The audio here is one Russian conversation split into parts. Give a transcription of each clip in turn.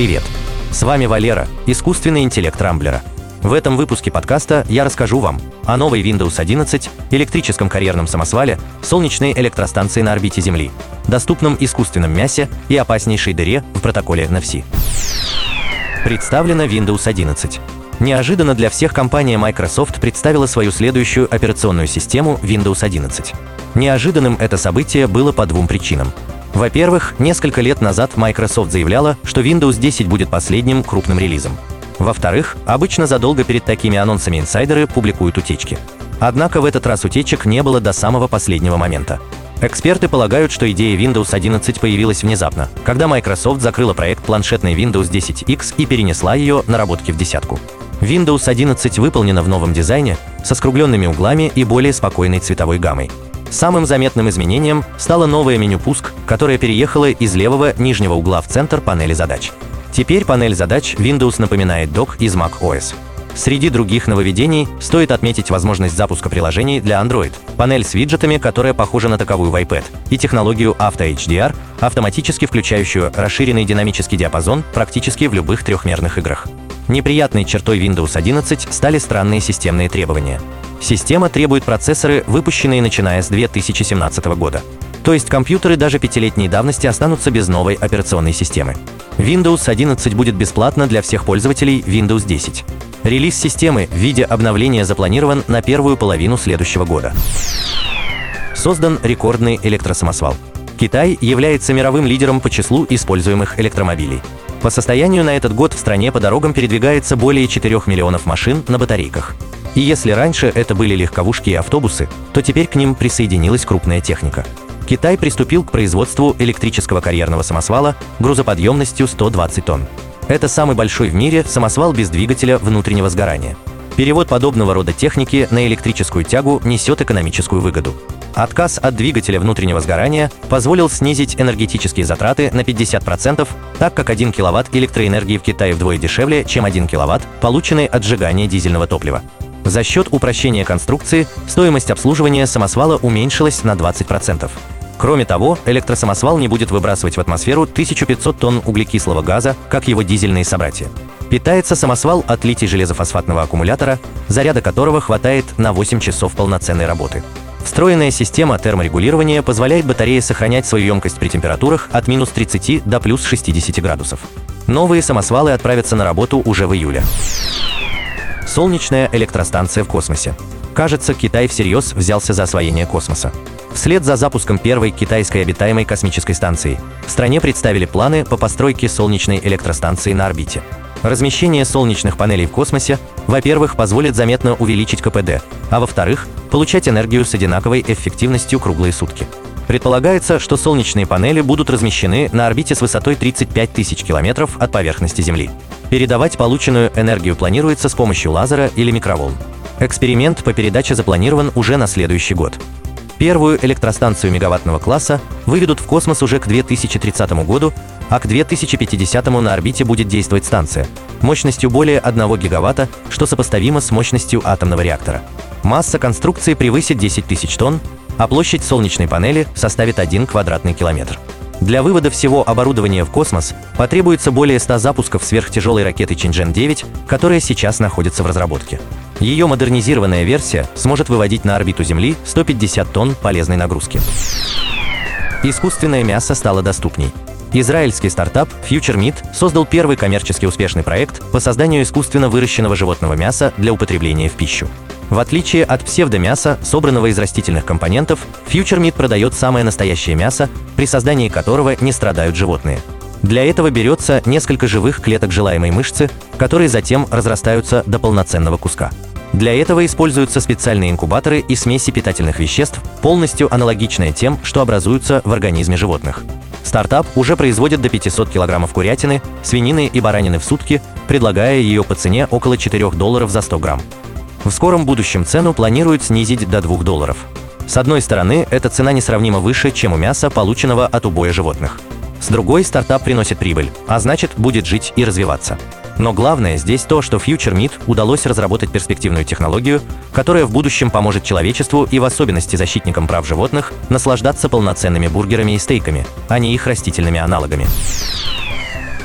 Привет! С вами Валера, искусственный интеллект Рамблера. В этом выпуске подкаста я расскажу вам о новой Windows 11, электрическом карьерном самосвале, солнечной электростанции на орбите Земли, доступном искусственном мясе и опаснейшей дыре в протоколе NFC. Представлена Windows 11. Неожиданно для всех компания Microsoft представила свою следующую операционную систему Windows 11. Неожиданным это событие было по двум причинам. Во-первых, несколько лет назад Microsoft заявляла, что Windows 10 будет последним крупным релизом. Во-вторых, обычно задолго перед такими анонсами инсайдеры публикуют утечки. Однако в этот раз утечек не было до самого последнего момента. Эксперты полагают, что идея Windows 11 появилась внезапно, когда Microsoft закрыла проект планшетной Windows 10X и перенесла ее наработки в десятку. Windows 11 выполнена в новом дизайне со скругленными углами и более спокойной цветовой гаммой. Самым заметным изменением стало новое меню «Пуск», которое переехало из левого нижнего угла в центр панели задач. Теперь панель задач Windows напоминает док из Mac OS. Среди других нововведений стоит отметить возможность запуска приложений для Android, панель с виджетами, которая похожа на таковую в iPad, и технологию Auto HDR, автоматически включающую расширенный динамический диапазон практически в любых трехмерных играх. Неприятной чертой Windows 11 стали странные системные требования. Система требует процессоры, выпущенные начиная с 2017 года. То есть компьютеры даже пятилетней давности останутся без новой операционной системы. Windows 11 будет бесплатно для всех пользователей Windows 10. Релиз системы в виде обновления запланирован на первую половину следующего года. Создан рекордный электросамосвал. Китай является мировым лидером по числу используемых электромобилей. По состоянию на этот год в стране по дорогам передвигается более 4 миллионов машин на батарейках. И если раньше это были легковушки и автобусы, то теперь к ним присоединилась крупная техника. Китай приступил к производству электрического карьерного самосвала грузоподъемностью 120 тонн. Это самый большой в мире самосвал без двигателя внутреннего сгорания. Перевод подобного рода техники на электрическую тягу несет экономическую выгоду. Отказ от двигателя внутреннего сгорания позволил снизить энергетические затраты на 50%, так как 1 киловатт электроэнергии в Китае вдвое дешевле, чем 1 киловатт, полученный от сжигания дизельного топлива. За счет упрощения конструкции стоимость обслуживания самосвала уменьшилась на 20%. Кроме того, электросамосвал не будет выбрасывать в атмосферу 1500 тонн углекислого газа, как его дизельные собратья. Питается самосвал от литий-железофосфатного аккумулятора, заряда которого хватает на 8 часов полноценной работы. Встроенная система терморегулирования позволяет батарее сохранять свою емкость при температурах от минус 30 до плюс 60 градусов. Новые самосвалы отправятся на работу уже в июле. Солнечная электростанция в космосе. Кажется, Китай всерьез взялся за освоение космоса. Вслед за запуском первой китайской обитаемой космической станции в стране представили планы по постройке солнечной электростанции на орбите. Размещение солнечных панелей в космосе, во-первых, позволит заметно увеличить КПД, а во-вторых, получать энергию с одинаковой эффективностью круглые сутки. Предполагается, что солнечные панели будут размещены на орбите с высотой 35 тысяч километров от поверхности Земли. Передавать полученную энергию планируется с помощью лазера или микроволн. Эксперимент по передаче запланирован уже на следующий год. Первую электростанцию мегаваттного класса выведут в космос уже к 2030 году, а к 2050 на орбите будет действовать станция мощностью более 1 гигаватта, что сопоставимо с мощностью атомного реактора. Масса конструкции превысит 10 тысяч тонн, а площадь солнечной панели составит 1 квадратный километр. Для вывода всего оборудования в космос потребуется более 100 запусков сверхтяжелой ракеты Чинжен-9, которая сейчас находится в разработке. Ее модернизированная версия сможет выводить на орбиту Земли 150 тонн полезной нагрузки. Искусственное мясо стало доступней. Израильский стартап Future Meat создал первый коммерчески успешный проект по созданию искусственно выращенного животного мяса для употребления в пищу. В отличие от псевдомяса, собранного из растительных компонентов, Future Meat продает самое настоящее мясо, при создании которого не страдают животные. Для этого берется несколько живых клеток желаемой мышцы, которые затем разрастаются до полноценного куска. Для этого используются специальные инкубаторы и смеси питательных веществ, полностью аналогичные тем, что образуются в организме животных. Стартап уже производит до 500 килограммов курятины, свинины и баранины в сутки, предлагая ее по цене около 4 долларов за 100 грамм. В скором будущем цену планируют снизить до 2 долларов. С одной стороны, эта цена несравнимо выше, чем у мяса, полученного от убоя животных. С другой, стартап приносит прибыль, а значит, будет жить и развиваться. Но главное здесь то, что Future удалось разработать перспективную технологию, которая в будущем поможет человечеству и в особенности защитникам прав животных наслаждаться полноценными бургерами и стейками, а не их растительными аналогами.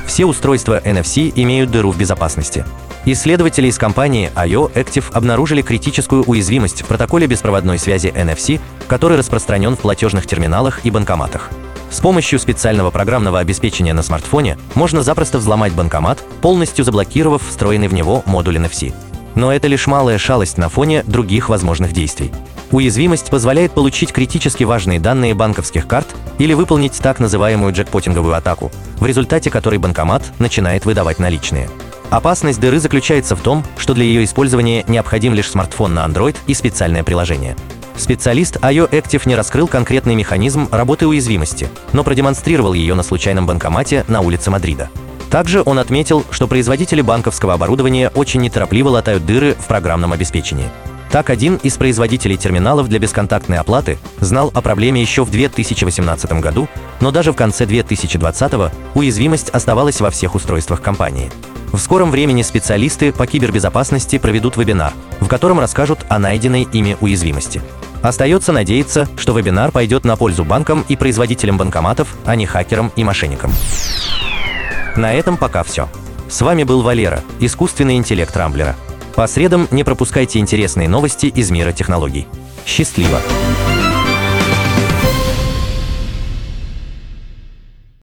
Все устройства NFC имеют дыру в безопасности. Исследователи из компании IO Active обнаружили критическую уязвимость в протоколе беспроводной связи NFC, который распространен в платежных терминалах и банкоматах. С помощью специального программного обеспечения на смартфоне можно запросто взломать банкомат, полностью заблокировав встроенный в него модуль NFC. Но это лишь малая шалость на фоне других возможных действий. Уязвимость позволяет получить критически важные данные банковских карт или выполнить так называемую джекпотинговую атаку, в результате которой банкомат начинает выдавать наличные. Опасность дыры заключается в том, что для ее использования необходим лишь смартфон на Android и специальное приложение. Специалист IO Active не раскрыл конкретный механизм работы уязвимости, но продемонстрировал ее на случайном банкомате на улице Мадрида. Также он отметил, что производители банковского оборудования очень неторопливо латают дыры в программном обеспечении. Так, один из производителей терминалов для бесконтактной оплаты знал о проблеме еще в 2018 году, но даже в конце 2020 уязвимость оставалась во всех устройствах компании. В скором времени специалисты по кибербезопасности проведут вебинар, в котором расскажут о найденной ими уязвимости. Остается надеяться, что вебинар пойдет на пользу банкам и производителям банкоматов, а не хакерам и мошенникам. На этом пока все. С вами был Валера, искусственный интеллект Рамблера. По средам не пропускайте интересные новости из мира технологий. Счастливо!